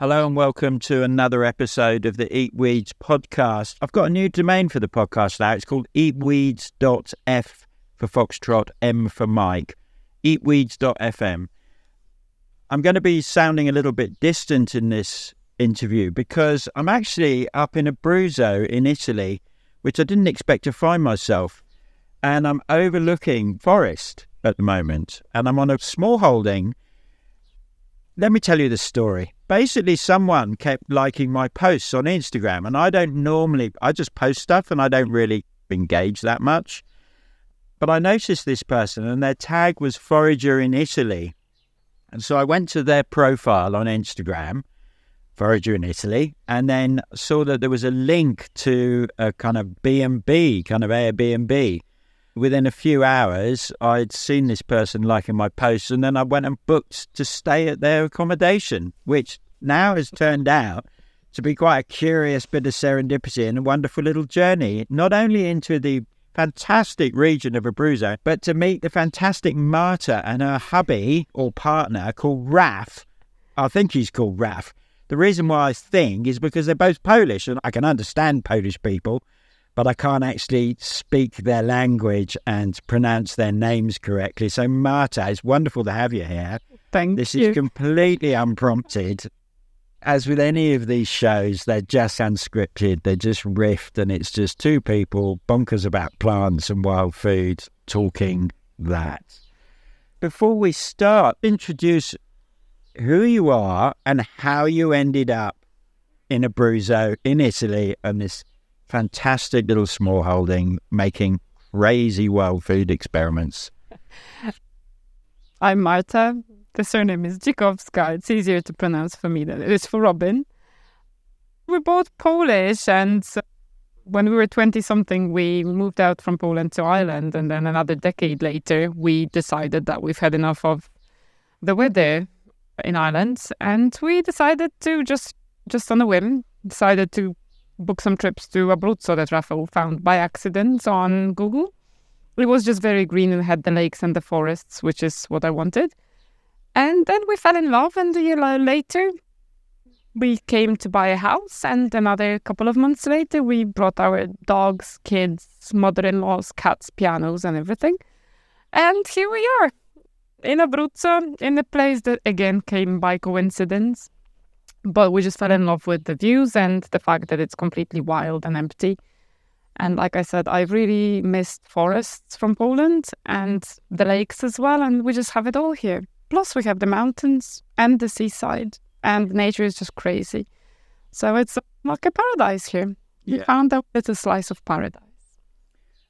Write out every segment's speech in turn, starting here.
Hello and welcome to another episode of the Eat Weeds podcast. I've got a new domain for the podcast now. It's called eatweeds.f for Foxtrot, M for Mike. Eatweeds.fm. I'm going to be sounding a little bit distant in this interview because I'm actually up in Abruzzo in Italy, which I didn't expect to find myself. And I'm overlooking forest at the moment, and I'm on a small holding. Let me tell you the story basically someone kept liking my posts on Instagram and I don't normally I just post stuff and I don't really engage that much. But I noticed this person and their tag was forager in Italy. And so I went to their profile on Instagram, forager in Italy, and then saw that there was a link to a kind of B&B, kind of Airbnb. Within a few hours, I'd seen this person liking my posts, and then I went and booked to stay at their accommodation, which now has turned out to be quite a curious bit of serendipity and a wonderful little journey, not only into the fantastic region of Abruzzo, but to meet the fantastic Marta and her hubby or partner called Raf. I think he's called Raf. The reason why I think is because they're both Polish, and I can understand Polish people but I can't actually speak their language and pronounce their names correctly. So, Marta, it's wonderful to have you here. Thank this you. is completely unprompted. As with any of these shows, they're just unscripted, they're just riffed, and it's just two people bonkers about plants and wild food talking that. Before we start, introduce who you are and how you ended up in Abruzzo in Italy and this fantastic little small holding making crazy wild food experiments. I'm Marta. The surname is Dzikowska. It's easier to pronounce for me than it is for Robin. We're both Polish, and when we were 20 something, we moved out from Poland to Ireland. And then another decade later, we decided that we've had enough of the weather in Ireland. And we decided to just, just on a whim, decided to book some trips to Abruzzo that Raphael found by accident on Google. It was just very green and had the lakes and the forests, which is what I wanted. And then we fell in love, and a year later, we came to buy a house. And another couple of months later, we brought our dogs, kids, mother in laws, cats, pianos, and everything. And here we are in Abruzzo, in a place that again came by coincidence but we just fell in love with the views and the fact that it's completely wild and empty. And like I said, I really missed forests from Poland and the lakes as well. And we just have it all here. Plus, we have the mountains and the seaside, and nature is just crazy. So it's like a paradise here. You yeah. found out it's a slice of paradise.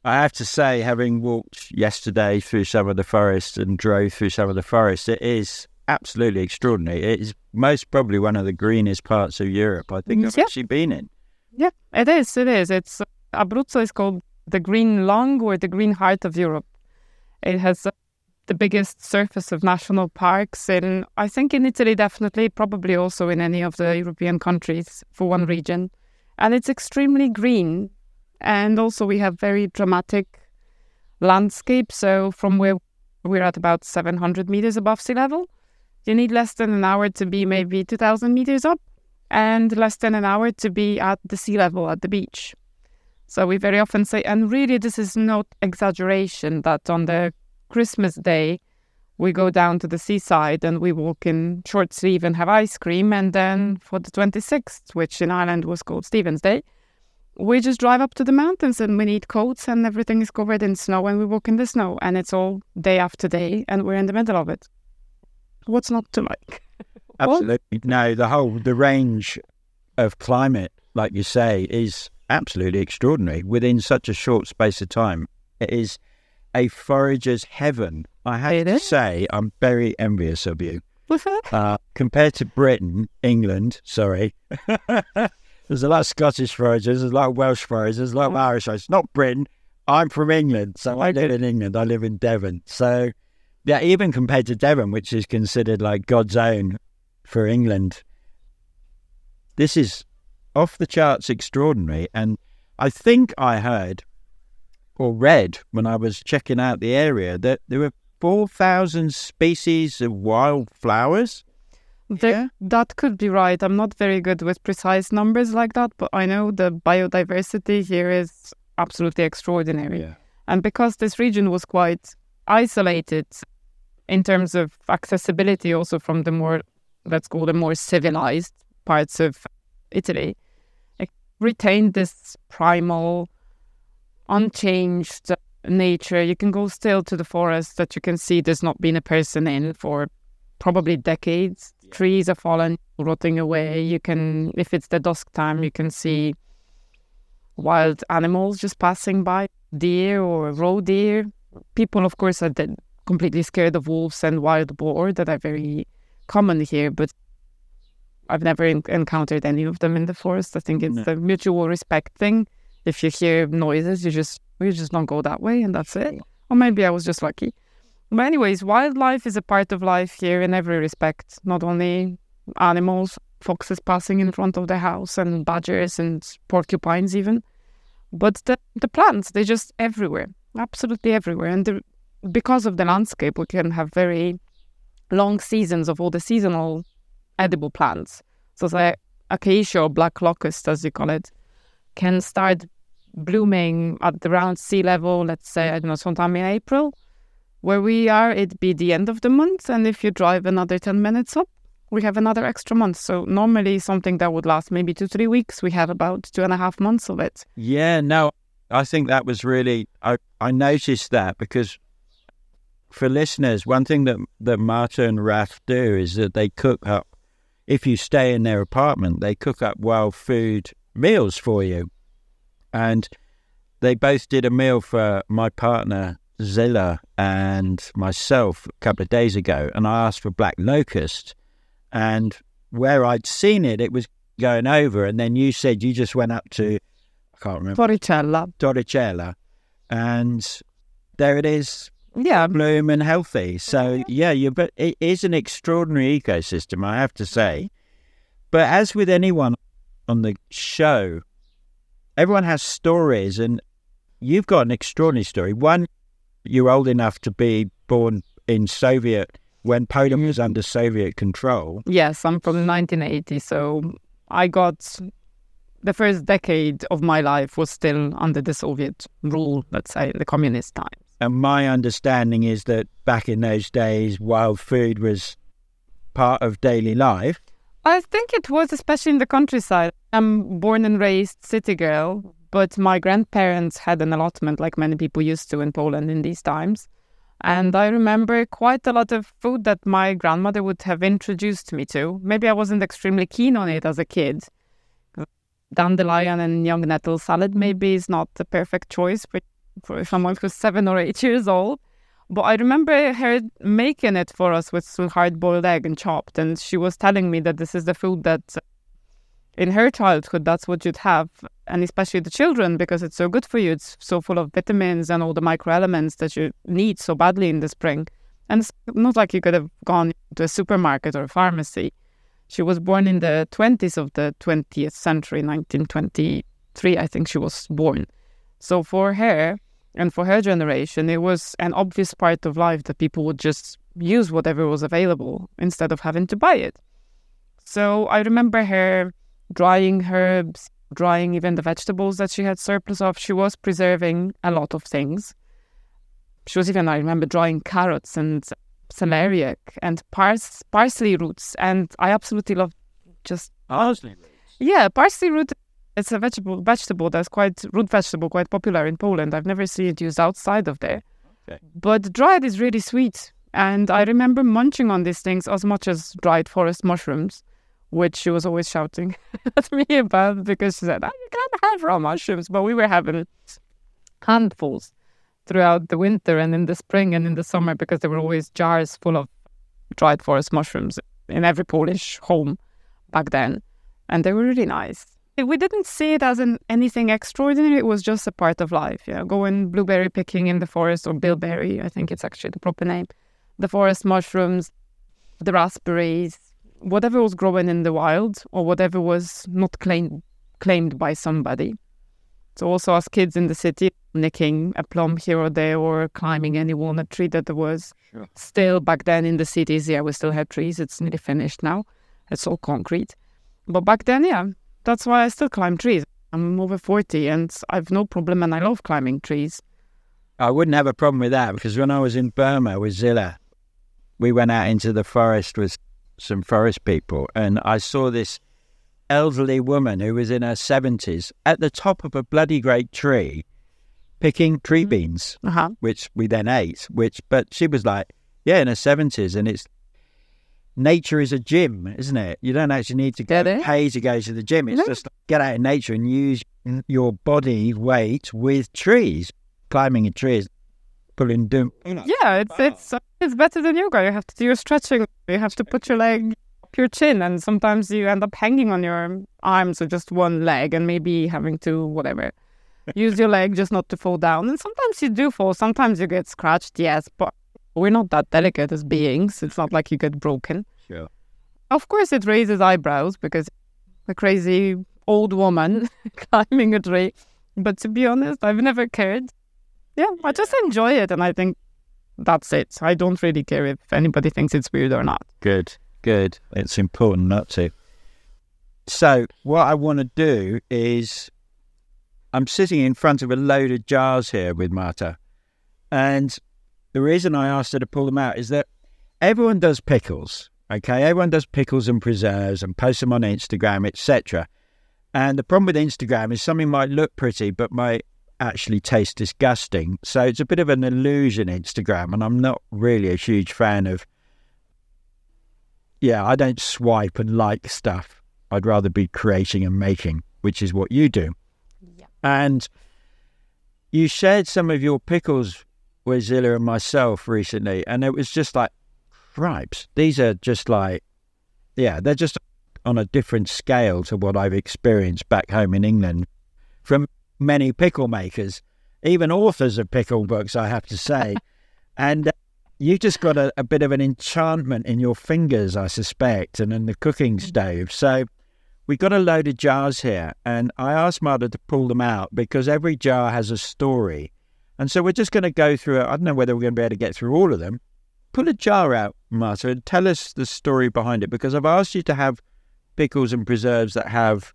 I have to say, having walked yesterday through some of the forest and drove through some of the forest, it is absolutely extraordinary. It is most probably one of the greenest parts of Europe I think I've yeah. actually been in. Yeah, it is. It is. It's Abruzzo is called the green lung or the green heart of Europe. It has uh, the biggest surface of national parks in, I think, in Italy, definitely, probably also in any of the European countries for one region. And it's extremely green. And also, we have very dramatic landscape. So, from where we're at about 700 meters above sea level, you need less than an hour to be maybe 2,000 meters up and less than an hour to be at the sea level at the beach. So we very often say, and really, this is not exaggeration, that on the Christmas day, we go down to the seaside and we walk in short sleeve and have ice cream. And then for the 26th, which in Ireland was called Stephen's Day, we just drive up to the mountains and we need coats and everything is covered in snow and we walk in the snow and it's all day after day and we're in the middle of it. What's not to like? Absolutely. No, the whole the range of climate, like you say, is absolutely extraordinary within such a short space of time. It is a forager's heaven. I have it to is? say, I'm very envious of you. uh, compared to Britain, England, sorry, there's a lot of Scottish foragers, there's a lot of Welsh foragers, there's a lot of oh. Irish foragers. Not Britain. I'm from England, so I live in England. I live in Devon. So yeah, even compared to Devon, which is considered like God's own for England, this is off the charts extraordinary. And I think I heard or read when I was checking out the area that there were 4,000 species of wildflowers. The- Yeah. That could be right. I'm not very good with precise numbers like that, but I know the biodiversity here is absolutely extraordinary. Yeah. And because this region was quite isolated in terms of accessibility, also from the more, let's call them more civilized parts of Italy, it retained this primal, unchanged nature. You can go still to the forest that you can see there's not been a person in for probably decades. Trees are fallen, rotting away. You can, if it's the dusk time, you can see wild animals just passing by, deer or roe deer. People, of course, are completely scared of wolves and wild boar that are very common here, but I've never en- encountered any of them in the forest. I think it's No. a mutual respect thing. If you hear noises, you just you just don't go that way, and that's it. Or maybe I was just lucky. But anyways, wildlife is a part of life here in every respect. Not only animals, foxes passing in front of the house, and badgers and porcupines even, but the the plants. They're just everywhere, absolutely everywhere. And the, because of the landscape, we can have very long seasons of all the seasonal edible plants. So the acacia or black locust, as you call it, can start blooming at around sea level, let's say, I don't know, sometime in April. Where we are, it'd be the end of the month. And if you drive another 10 minutes up, we have another extra month. So normally something that would last maybe two, three weeks, we have about two and a half months of it. Yeah, no, I think that was really I, I noticed that because for listeners, one thing that that Marta and Raf do is that they cook up if you stay in their apartment, they cook up wild food meals for you. And they both did a meal for my partner Zilla and myself a couple of days ago and I asked for black locust and where I'd seen it it was going over and then you said you just went up to can't remember Poricella. Torricella, and there it is, Yeah, bloom and healthy. So yeah, you but it is an extraordinary ecosystem, I have to say. But as with anyone on the show, everyone has stories, and you've got an extraordinary story. One, you're old enough to be born in Soviet when Poland was under Soviet control. Yes, I'm from 1980, so I got the first decade of my life was still under the Soviet rule, let's say, the communist times. And my understanding is that back in those days, wild food was part of daily life. I think it was especially in the countryside. I'm born and raised city girl, but my grandparents had an allotment like many people used to in Poland in these times. And I remember quite a lot of food that my grandmother would have introduced me to. Maybe I wasn't extremely keen on it as a kid. Dandelion and young nettle salad mm-hmm. maybe is not the perfect choice for, for someone who's seven or eight years old. But I remember her making it for us with some hard boiled egg and chopped. And she was telling me that this is the food that in her childhood, that's what you'd have. And especially the children, because it's so good for you. It's so full of vitamins and all the microelements that you need so badly in the spring. And it's not like you could have gone to a supermarket or a pharmacy. She was born in the 20s of the 20th century, 1923, I think she was born. So for her, and for her generation, it was an obvious part of life that people would just use whatever was available instead of having to buy it. So I remember her drying herbs, drying even the vegetables that she had surplus of. She was preserving a lot of things. She was even, I remember, drying carrots and celeriac and pars- parsley roots. And I absolutely love just Parsley yeah, parsley root. It's a vegetable vegetable that's quite root vegetable, quite popular in Poland. I've never seen it used outside of there. Okay. But dried is really sweet, and I remember munching on these things as much as dried forest mushrooms, which she was always shouting at me about because she said, "Oh, "You can't have raw mushrooms," but we were having handfuls throughout the winter and in the spring and in the summer because there were always jars full of dried forest mushrooms in every Polish home back then, and they were really nice. We didn't see it as an anything extraordinary. It was just a part of life. Yeah, going blueberry picking in the forest or bilberry. I think it's actually the proper name. The forest mushrooms, the raspberries, whatever was growing in the wild or whatever was not claimed claimed by somebody. So also as kids in the city, nicking a plum here or there or climbing any walnut tree that there was. Sure. Still back then in the cities, yeah, we still had trees. It's nearly finished now. It's all concrete. But back then, yeah, that's why I still climb trees. I'm over 40 and I've no problem and I love climbing trees. I wouldn't have a problem with that because when I was in Burma with Zilla, we went out into the forest with some forest people and I saw this elderly woman who was in her 70s at the top of a bloody great tree picking tree Mm. beans, Uh-huh. which we then ate, which, but she was like, yeah, in her 70s and it's, nature is a gym, isn't it? You don't actually need to Get it? pay to go to the gym. It's No. just get out in nature and use your body weight with trees. Climbing a tree is pulling doom. Yeah, it's it's it's better than yoga. You have to do your stretching. You have to put your leg your chin, and sometimes you end up hanging on your arms or just one leg, and maybe having to whatever use your leg just not to fall down. And sometimes you do fall. Sometimes you get scratched. Yes, but we're not that delicate as beings. It's not like you get broken. Sure. Of course, it raises eyebrows because a crazy old woman climbing a tree. But to be honest, I've never cared. Yeah, I just enjoy it, and I think that's it. I don't really care if anybody thinks it's weird or not. Good, good. It's important not to. So, what I want to do is I'm sitting in front of a load of jars here with Marta. And the reason I asked her to pull them out is that everyone does pickles, okay? Everyone does pickles and preserves and posts them on Instagram, etc. And the problem with Instagram is something might look pretty, but might actually taste disgusting. So it's a bit of an illusion, Instagram. And I'm not really a huge fan of yeah, I don't swipe and like stuff. I'd rather be creating and making, which is what you do. And you shared some of your pickles with Zilla and myself recently, and it was just like, cripes. These are just like, yeah, they're just on a different scale to what I've experienced back home in England from many pickle makers, even authors of pickle books, I have to say. and uh, you just got a, a bit of an enchantment in your fingers, I suspect, and in the cooking stove. So we got a load of jars here, and I asked Marta to pull them out because every jar has a story. And so we're just going to go through it. I don't know whether we're going to be able to get through all of them. Pull a jar out, Martha, and tell us the story behind it because I've asked you to have pickles and preserves that have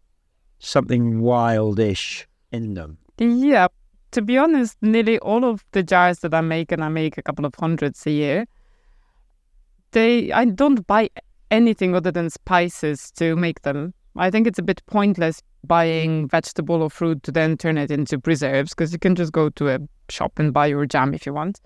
something wildish in them. Yeah, to be honest, nearly all of the jars that I make, and I make a couple of hundreds a year, they I don't buy anything other than spices to make them. I think it's a bit pointless buying vegetable or fruit to then turn it into preserves because you can just go to a shop and buy your jam if you want.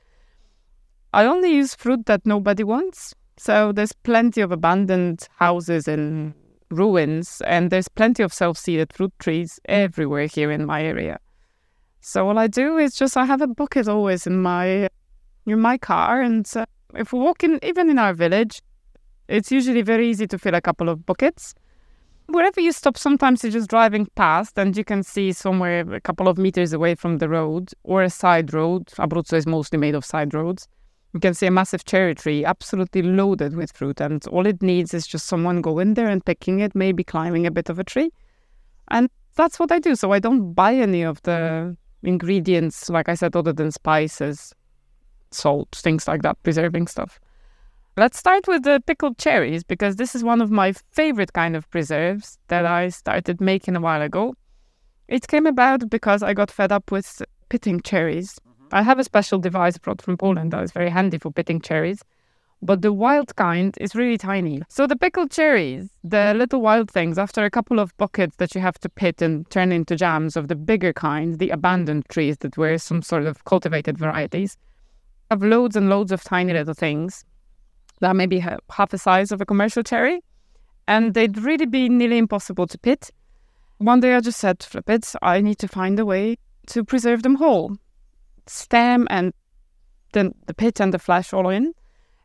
I only use fruit that nobody wants. So there's plenty of abandoned houses and ruins, and there's plenty of self-seeded fruit trees everywhere here in my area. So all I do is just I have a bucket always in my in my car, and uh, if we're walking, even in our village, it's usually very easy to fill a couple of buckets. Wherever you stop, sometimes you're just driving past, and you can see somewhere a couple of meters away from the road or a side road. Abruzzo is mostly made of side roads. You can see a massive cherry tree, absolutely loaded with fruit, and all it needs is just someone going there and picking it, maybe climbing a bit of a tree. And that's what I do. So I don't buy any of the ingredients, like I said, other than spices, salt, things like that, preserving stuff. Let's start with the pickled cherries because this is one of my favorite kind of preserves that mm. I started making a while ago. It came about because I got fed up with pitting cherries. Mm-hmm. I have a special device brought from Poland that is very handy for pitting cherries, but the wild kind is really tiny. So the pickled cherries, the little wild things, after a couple of buckets that you have to pit and turn into jams of the bigger kind, the abandoned trees that were some sort of cultivated varieties, have loads and loads of tiny little things that may be half the size of a commercial cherry, and they'd really be nearly impossible to pit. One day I just said, flip it, I need to find a way to preserve them whole. Stem and then the pit and the flesh all in.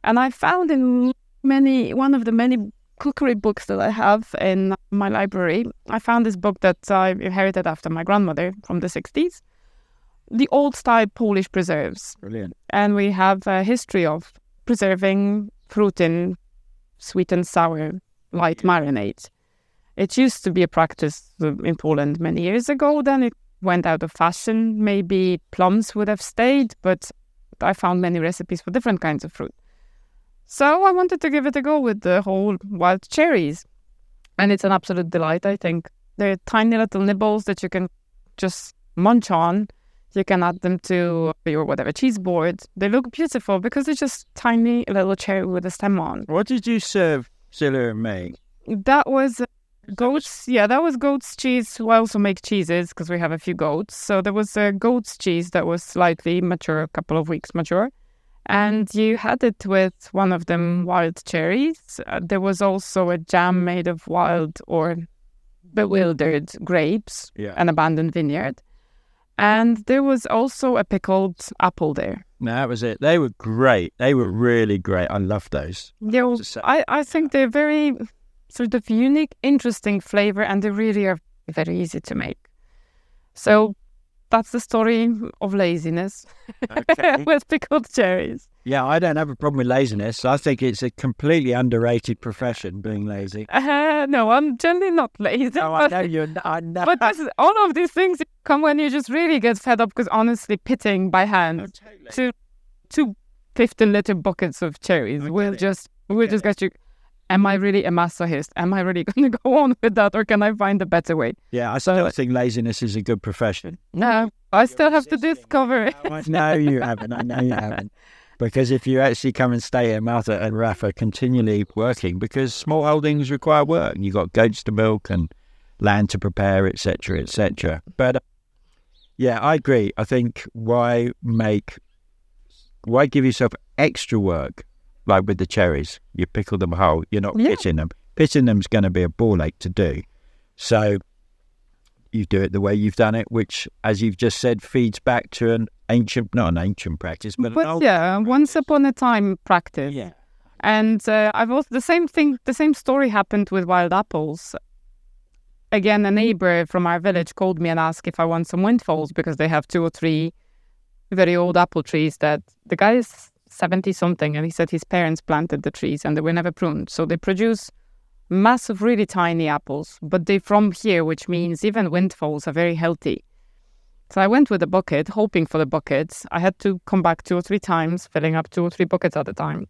And I found in many one of the many cookery books that I have in my library, I found this book that I inherited after my grandmother from the 60s. The old style Polish preserves. Brilliant. And we have a history of preserving fruit in sweet and sour light marinade. It used to be a practice in Poland many years ago. Then it went out of fashion. Maybe plums would have stayed, but I found many recipes for different kinds of fruit. So I wanted to give it a go with the whole wild cherries. And it's an absolute delight, I think. They're tiny little nibbles that you can just munch on. You can add them to your whatever cheese board. They look beautiful because they're just tiny little cherry with a stem on. What did you serve Zilla and me? That was uh, goat's. Yeah, that was goat's cheese. We also make cheeses because we have a few goats. So there was a goat's cheese that was slightly mature, a couple of weeks mature, and you had it with one of them wild cherries. Uh, there was also a jam made of wild or bewildered grapes, Yeah. an abandoned vineyard, and there was also a pickled apple there. No, that was it. They were great. They were really great. I love those. Yeah, well, I, I think they're very sort of unique, interesting flavor, and they really are very easy to make. So that's the story of laziness Okay. with pickled cherries. yeah, I don't have a problem with laziness. I think it's a completely underrated profession, being lazy. Uh, no, I'm generally not lazy. Oh, I but- know you're. n- I know. But this is, all of these things come when you just really get fed up because honestly, pitting by Oh, hand totally. two, two 15 liter buckets of cherries will get it. just will just get you. Am I really a masochist? Am I really going to go on with that, or can I find a better way? Yeah, I still think laziness is a good profession. No, I still have to discover it. I know you haven't. I know you haven't. Because if you actually come and stay here, Martha and Rafa continually working, because small holdings require work. You've got goats to milk and land to prepare, etc., etc. But yeah, I agree. I think why make, why give yourself extra work, like with the cherries, you pickle them whole. You're not yeah. pitching them. Pitching going to be a ball ache to do. So you do it the way you've done it, which, as you've just said, feeds back to an ancient, not an ancient practice, but, but yeah, practice. once upon a time practice. Yeah. And uh, I've also the same thing. The same story happened with wild apples. Again, a mm-hmm. neighbor from our village called me and asked if I want some windfalls because they have two or three very old apple trees that the guys 70 something, and he said his parents planted the trees and they were never pruned. So they produce massive, really tiny apples, but they're from here, which means even windfalls are very healthy. So I went with a bucket, hoping for the buckets. I had to come back two or three times, filling up two or three buckets at a time.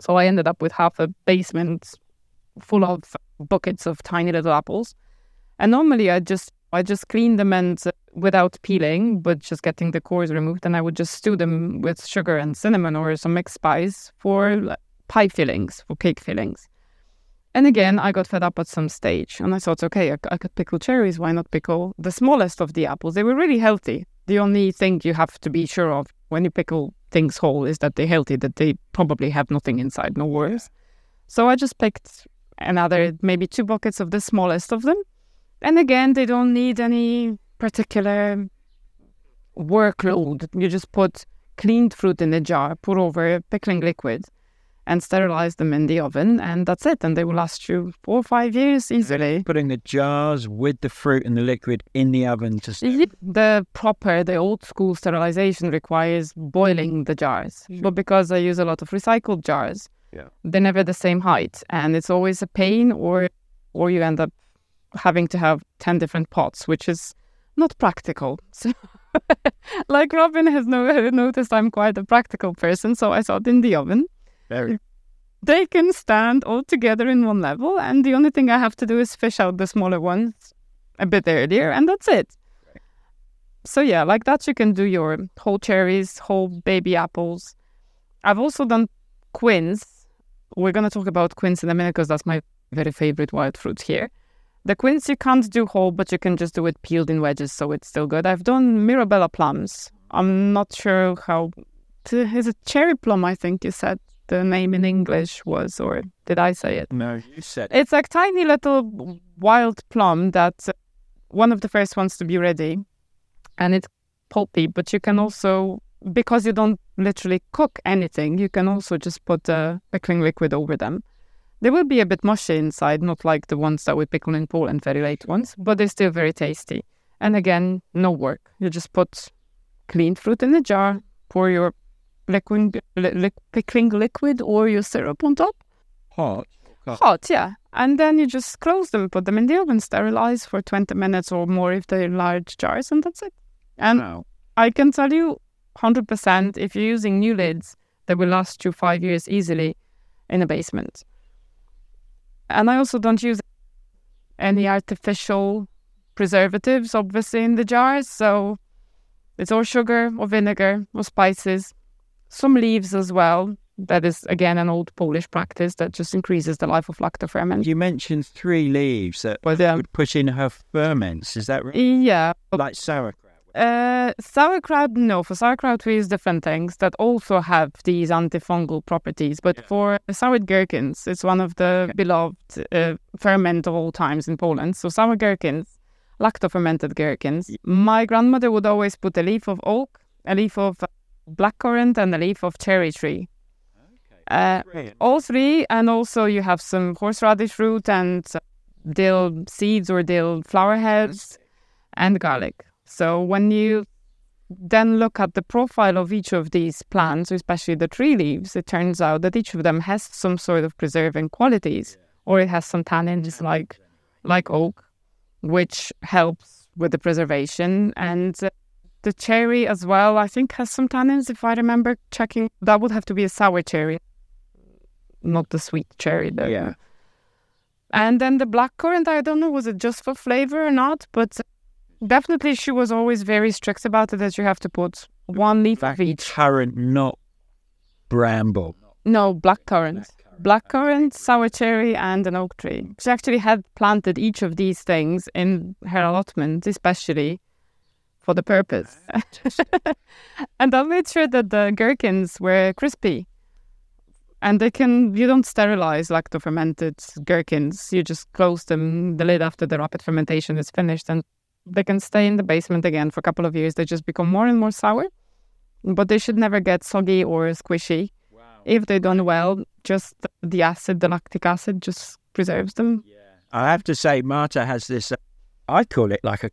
So I ended up with half a basement full of buckets of tiny little apples. And normally I just I just clean them and without peeling, but just getting the cores removed, and I would just stew them with sugar and cinnamon or some mixed spice for pie fillings, for cake fillings. And again, I got fed up at some stage, and I thought, okay, I, I could pickle cherries. Why not pickle the smallest of the apples? They were really healthy. The only thing you have to be sure of when you pickle things whole is that they're healthy, that they probably have nothing inside, no worms. So I just picked another, maybe two buckets of the smallest of them. And again, they don't need any particular workload. You just put cleaned fruit in a jar, pour over pickling liquid, and sterilize them in the oven, and that's it. And they will last you four or five years easily. Putting the jars with the fruit and the liquid in the oven to st- Ye- The proper, the old school sterilization requires boiling the jars. But because I use a lot of recycled jars, Yeah. they're never the same height. And it's always a pain or or you end up having to have 10 different pots, which is not practical. So like Robin has no, noticed I'm quite a practical person, so I thought in the oven very they can stand all together in one level, and the only thing I have to do is fish out the smaller ones a bit earlier, and that's it. So yeah, like that you can do your whole cherries, whole baby apples. I've also done quince. We're gonna talk about quince in a minute because that's my very favorite wild fruit here. The quince you can't do whole, but you can just do it peeled in wedges, so it's still good. I've done Mirabella plums. I'm not sure how. Is it cherry plum? I think you said the name in English was, or did I say it? no. You said It's like tiny little wild plum that's one of the first ones to be ready, and it's pulpy. But you can also, because you don't literally cook anything, you can also just put a pickling liquid over them. They will be a bit mushy inside, not like the ones that we pickle in Poland, very late ones, but they're still very tasty. And again, no work. You just put cleaned fruit in a jar, pour your liquid, li- li- pickling liquid or your syrup on top hot. hot, yeah. And then you just close them, put them in the oven, sterilize for 20 minutes or more if they're large jars, and that's it. And No. I can tell you 100% if you're using new lids, they will last you five years easily in a basement. And I also don't use any artificial preservatives, obviously, in the jars. So it's all sugar or vinegar or spices, some leaves as well. That is, again, an old Polish practice that just increases the life of lactoferment. You mentioned three leaves that But um, would put in her ferments. Is that right? yeah, Like sauerkraut. Uh, sauerkraut, no. For sauerkraut, we use different things that also have these antifungal properties. But Yeah. for sour gherkins, it's one of the beloved uh, ferment of all times in Poland. So sour gherkins, lacto-fermented gherkins. My grandmother would always put a leaf of oak, a leaf of blackcurrant, and a leaf of cherry tree. Uh, all three, and also you have some horseradish root and dill seeds or dill flower heads and garlic. So when you then look at the profile of each of these plants, especially the tree leaves, it turns out that each of them has some sort of preserving qualities, or it has some tannins like like oak, which helps with the preservation. And the cherry as well, I think, has some tannins. If I remember checking, that would have to be a sour cherry, not the sweet cherry. Though. Yeah. And then the blackcurrant, I don't know, was it just for flavor or not? But definitely she was always very strict about it that you have to put one leaf of each. Currant, not bramble. No, blackcurrant. Blackcurrant, sour cherry, and an oak tree. She actually had planted each of these things in her allotment, especially for the purpose. and I made sure that the gherkins were crispy. And they can, you don't sterilize lacto fermented gherkins. You just close them, the lid after the rapid fermentation is finished, and they can stay in the basement again for a couple of years. They just become more and more sour, but they should never get soggy or squishy. If they're done well, just the acid, the lactic acid, just preserves them. Yeah. I have to say, Marta has this. Uh, I call it like a,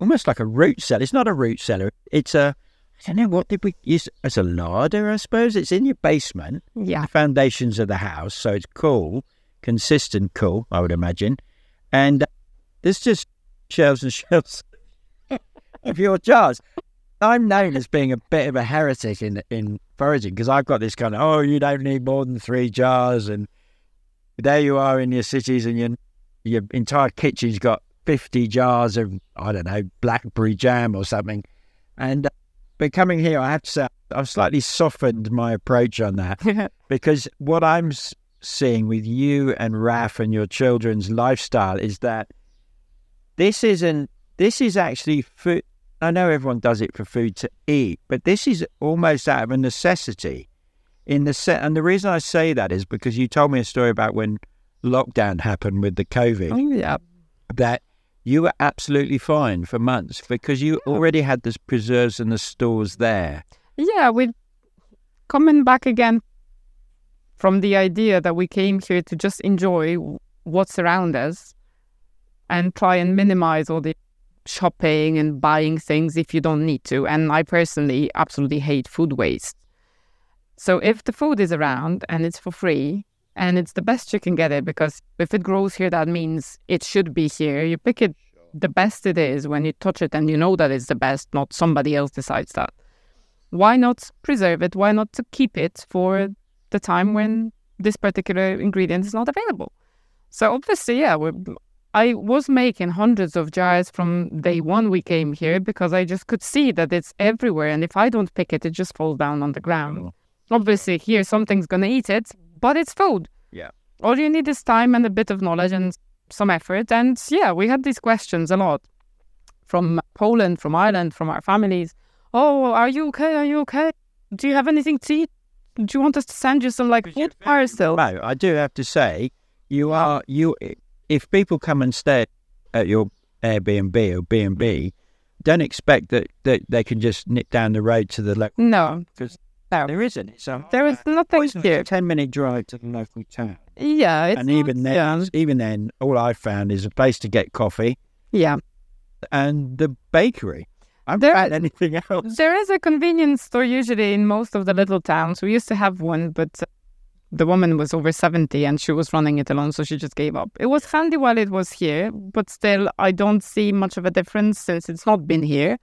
almost like a root cellar. It's not a root cellar. It's a, I don't know what did we use as a larder. I suppose it's in your basement, Yeah. the foundations of the house, so it's cool, consistent, cool. I would imagine, and uh, there's just shelves and shelves of your jars. I'm known as being a bit of a heretic in in foraging because I've got this kind of oh you don't need more than three jars and there you are in your cities and your your entire kitchen's got 50 jars of I don't know blackberry jam or something and uh, but coming here I have to say I've slightly softened my approach on that because what I'm seeing with you and Raf and your children's lifestyle is that this isn't this is actually food I know everyone does it for food to eat, but this is almost out of a necessity. In the set, and the reason I say that is because you told me a story about when lockdown happened with the COVID, Oh, yeah. that you were absolutely fine for months because you already had the preserves and the stores there. Yeah, we coming back again from the idea that we came here to just enjoy what's around us and try and minimize all the shopping and buying things if you don't need to. And I personally absolutely hate food waste. So if the food is around and it's for free and it's the best you can get it, because if it grows here, that means it should be here. You pick it the best it is when you touch it and you know that it's the best, not somebody else decides that why not preserve it? Why not to keep it for the time when this particular ingredient is not available? So obviously, yeah, we I was making hundreds of jars from day one we came here because I just could see that it's everywhere, and if I don't pick it, it just falls down on the ground. Oh. Obviously, here something's gonna eat it, but it's food. Yeah. All you need is time and a bit of knowledge and some effort. And yeah, we had these questions a lot from Poland, from Ireland, from our families. Oh, are you okay? Are you okay? Do you have anything to eat? Do you want us to send you some like food parcel? No, I do have to say, you are you. If people come and stay at your Airbnb or B and B, don't expect that, that they can just nip down the road to the local. No, Because no. there isn't. It's a There is nothing it's here. a ten minute drive to the local town, Yeah, and even then, even then, all I found is a place to get coffee yeah. and the bakery. I haven't There- found anything else. There is a convenience store usually in most of the little towns. We used to have one, but the woman was over 70 and she was running it alone, so she just gave up. It was handy while it was here, but still, I don't see much of a difference since it's not been here.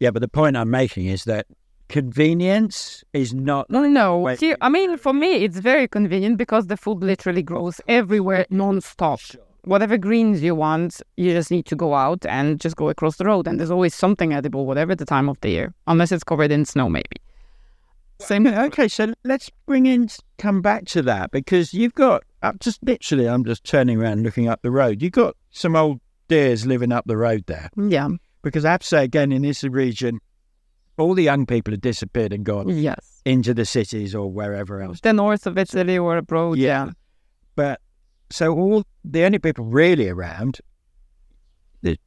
Yeah, but the point I'm making is that convenience is not. No, no. Here, I mean, for me, it's very convenient because the food literally grows everywhere non-stop. whatever greens you want, you just need to go out and just go across the road. And there's always something edible, whatever the time of the year, unless it's covered in snow, maybe. Same. Okay, so let's bring in, come back to that because you've got, uh, just literally, I'm just turning around looking up the road. You've got some old dears living up the road there. Yeah. Because I have to say, again, in this region, all the young people have disappeared and gone Yes. into the cities or wherever else. The north of Italy or abroad. Yeah. But so all the only people really around,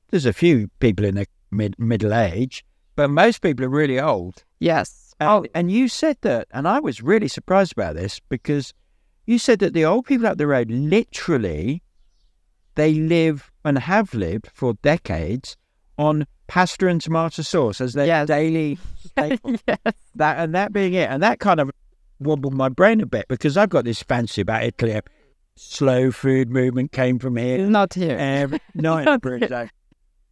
there's a few people in their mid middle age, but most people are really old. Yes. And, Oh, and you said that, and I was really surprised about this because you said that the old people up the road literally they live and have lived for decades on pasta and tomato sauce as their Yes. daily staple. yes. that and that being it, and that kind of wobbled my brain a bit because I've got this fancy about Italy. Slow food movement came from here. Not here. Every night, Not Bridge.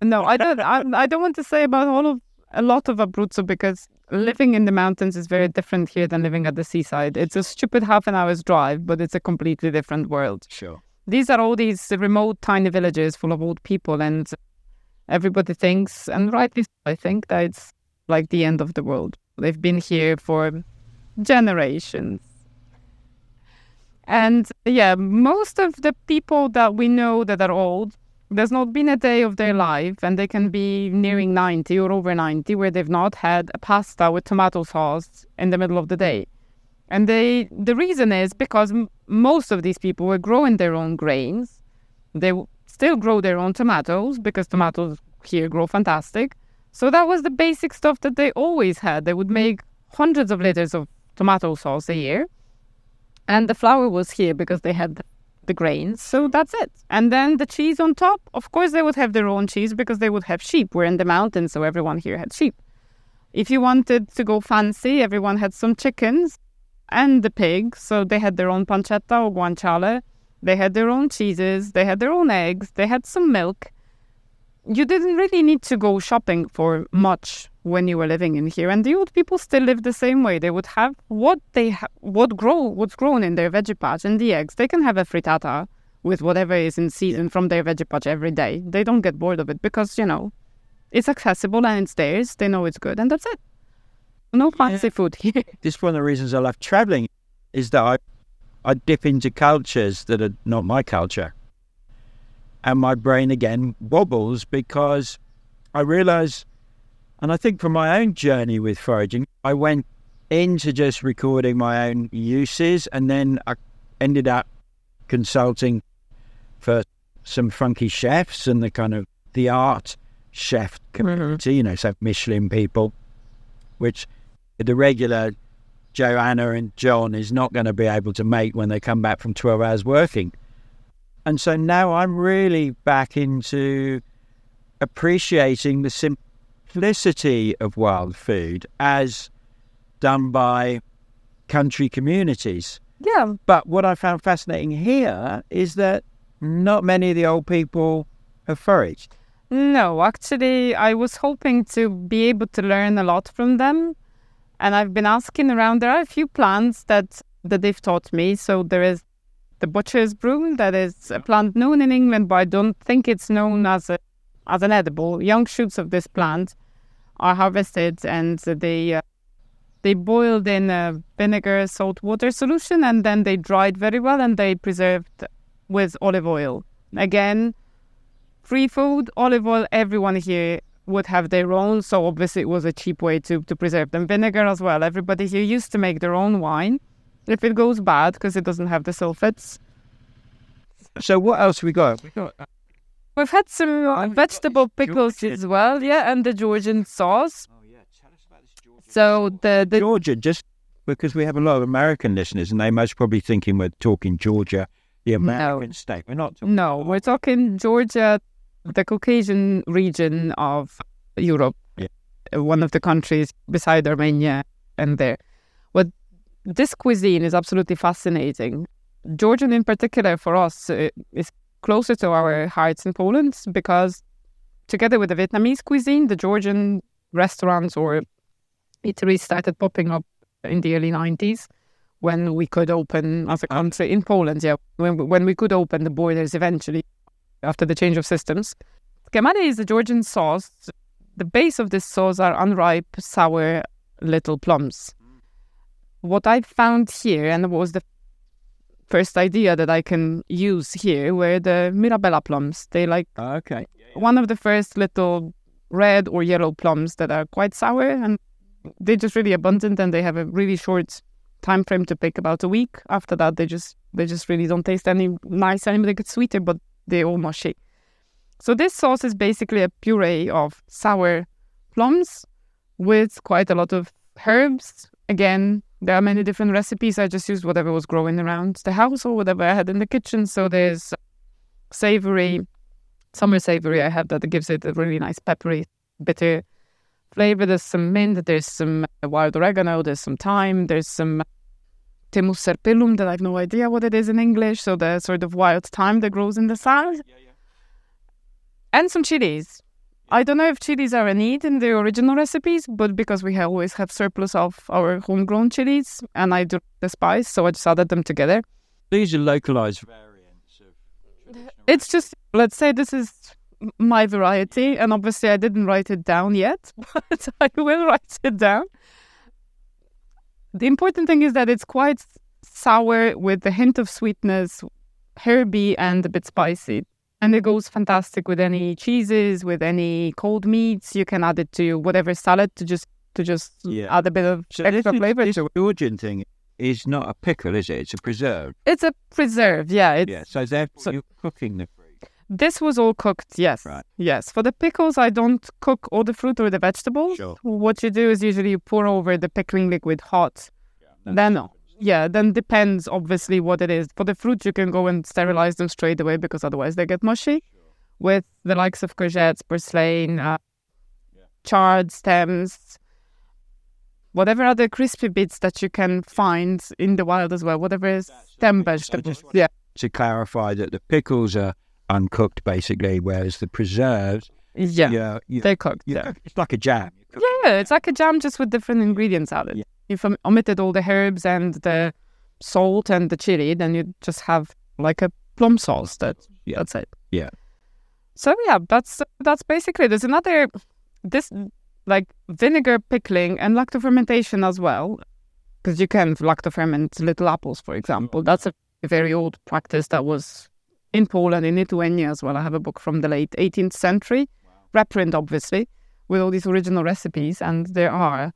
No, I don't. I, I don't want to say about all of a lot of Abruzzo because living in the mountains is very different here than living at the seaside. It's a stupid half an hour's drive, but it's a completely different world. Sure. These are all these remote, tiny villages full of old people, and everybody thinks, and rightly, so, I think that it's like the end of the world. They've been here for generations. And yeah, most of the people that we know that are old, there's not been a day of their mm-hmm. life, and they can be nearing mm-hmm. 90 or over 90, where they've not had a pasta with tomato sauce in the middle of the day. And they, the reason is because m- most of these people were growing their own grains. They w- still grow their own tomatoes because tomatoes here grow fantastic. So that was the basic stuff that they always had. They would make hundreds of liters of tomato sauce a year. And the flour was here because they had the grains. So that's it. And then the cheese on top, of course, they would have their own cheese because they would have sheep. We're in the mountains, so everyone here had sheep. If you wanted to go fancy, everyone had some chickens and the pig. So they had their own pancetta or guanciale. They had their own cheeses. They had their own eggs. They had some milk. You didn't really need to go shopping for much when you were living in here. And the old people still live the same way. They would have what they ha- what grow what's grown in their veggie patch and the eggs. They can have a frittata with whatever is in season from their veggie patch every day. They don't get bored of it because you know it's accessible and it's theirs. They know it's good, and that's it. No fancy food here. This is one of the reasons I love traveling is that I, I dip into cultures that are not my culture. And my brain again wobbles because I realize, and I think from my own journey with foraging, I went into just recording my own uses and then I ended up consulting for some funky chefs and the kind of the art chef mm-hmm. community, you know, so Michelin people, which the regular Joanna and John is not going to be able to make when they come back from 12 hours working. And so now I'm really back into appreciating the simplicity of wild food as done by country communities. Yeah, But what I found fascinating here is that not many of the old people have foraged. No, actually, I was hoping to be able to learn a lot from them. And I've been asking around. There are a few plants that, that they've taught me. So there is the butcher's broom, that is a plant known in England, but I don't think it's known as a as an edible. Young shoots of this plant are harvested and they uh, they boiled in a vinegar salt water solution and then they dried very well and they preserved with olive oil. Again, free food, olive oil, everyone here would have their own. So obviously it was a cheap way to, to preserve them. Vinegar as well. Everybody here used to make their own wine. If it goes bad because it doesn't have the sulfates. So what else we got? We got We've had some uh, vegetable pickles Georgian- as well, yeah, and the Georgian sauce. Oh yeah, tell us about this Georgia. So the, the Georgia, just because we have a lot of American listeners, and they most probably thinking we're talking Georgia, the American state. We're not. Talking No, we're talking Georgia, the Caucasian region of Europe, Yeah. Uh, one of the countries beside Armenia and there. This cuisine is absolutely fascinating. Georgian, in particular, for us, uh, is closer to our hearts in Poland because, together with the Vietnamese cuisine, the Georgian restaurants or eateries started popping up in the early 90s when we could open as a country in Poland. Yeah, when when we could open the borders eventually, after the change of systems. Tkemali is a Georgian sauce. The base of this sauce are unripe, sour little plums. What I found here, and it was the first idea that I can use here, were the Mirabella plums. They like ah, Okay. one of the first little red or yellow plums that are quite sour and they're just really abundant and they have a really short time frame to pick about a week after that they just they just really don't taste any nice anymore they get sweeter but they're all mushy so this sauce is basically a puree of sour plums with quite a lot of herbs again there are many different recipes i just used whatever was growing around the house or whatever i had in the kitchen so there's savory summer savory I have that gives it a really nice peppery, bitter flavor. There's some mint, there's some wild oregano, there's some thyme, there's some Thymus serpyllum that I have no idea what it is in English. So the sort of wild thyme that grows in the south. And some chilies. I don't know if chilies are a need in the original recipes, but because we have always have surplus of our homegrown chilies and I do the spice, so I just added them together. These are localized variants of It's just, let's say this is my variety, and obviously I didn't write it down yet, but I will write it down. The important thing is that it's quite sour with a hint of sweetness, herby, and a bit spicy. And it goes fantastic with any cheeses, with any cold meats. You can add it to whatever salad to just to just Yeah. add a bit of So extra this, flavor this to it. Georgian thing is not a pickle, is it? It's a preserve. It's a preserve, yeah. It's, yeah. So therefore so- you're cooking the fruit. This was all cooked, yes. Right. Yes. For the pickles, I don't cook all the fruit or the vegetables. Sure. What you do is usually you pour over the pickling liquid hot. Then, yeah, then depends obviously what it is. For the fruit, you can go and sterilize them straight away because otherwise they get mushy. With the likes of courgettes, purslane, uh, chard stems, whatever other crispy bits that you can find in the wild as well, whatever is stem vegetables. wanna- Yeah. To clarify that the pickles are uncooked basically, whereas the preserves, Yeah. yeah, you, They're cooked. yeah. it's like a jam. Yeah, it's like a jam just with different ingredients added. Yeah. If I omitted all the herbs and the salt and the chili, then you just have like a plum sauce. That Yeah. that's it. Yeah. So yeah, that's that's basically. There's another this like vinegar pickling and lacto fermentation as well, because you can lacto ferment little apples, for example. That's a very old practice that was in Poland, in Lithuania as well. I have a book from the late 18th century, reprint obviously, with all these original recipes, and there are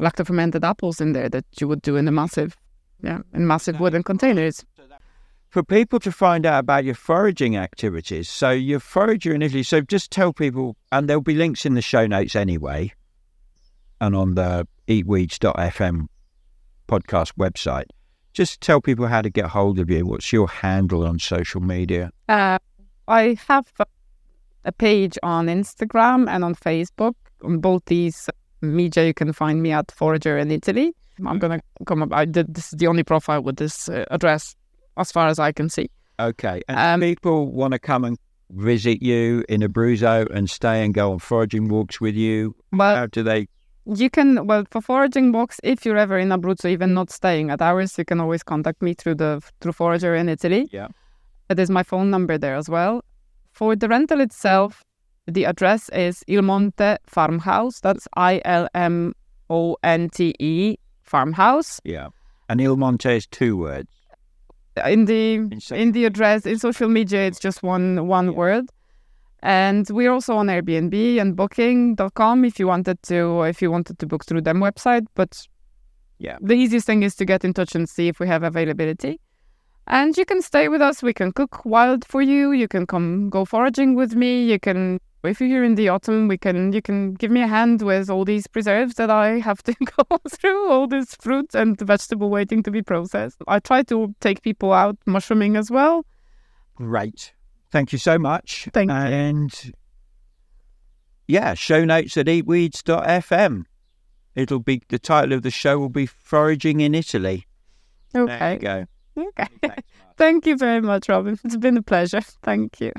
lactofermented apples in there that you would do in a massive, yeah, in massive wooden containers. for people to find out about your foraging activities. So you're forager in Italy. So just tell people, and there'll be links in the show notes anyway, and on the eatweeds.fm podcast website. Just tell people how to get hold of you. What's your handle on social media? Uh, I have a page on Instagram and on Facebook. On both these media, you can find me at Forager in Italy. I'm gonna come up. I did. This is the only profile with this uh, address, as far as I can see. Okay. And Um, people want to come and visit you in Abruzzo and stay and go on foraging walks with you, Well, how do they? you can. Well, for foraging walks, if you're ever in Abruzzo, even not staying at ours, you can always contact me through the through Forager in Italy. Yeah. There's my phone number there as well. For the rental itself, the address is Il Monte Farmhouse. That's I L M O N T E Farmhouse. Yeah. And Il Monte is two words. In the In in the address in social media, it's just one one word. And we're also on Airbnb and Booking.com if you wanted to if you wanted to book through them website. But Yeah. the easiest thing is to get in touch and see if we have availability. And you can stay with us. We can cook wild for you. You can come go foraging with me. You can if you're here in the autumn, we can you can give me a hand with all these preserves that I have to go through, all this fruit and vegetable waiting to be processed. I try to take people out mushrooming as well. Great. Thank you so much. Thank you. And yeah, show notes at eatweeds.fm. It'll be the title of the show will be Foraging in Italy. There you Okay. go. Okay. Thank you very much, Robin. It's been a pleasure. Thank you.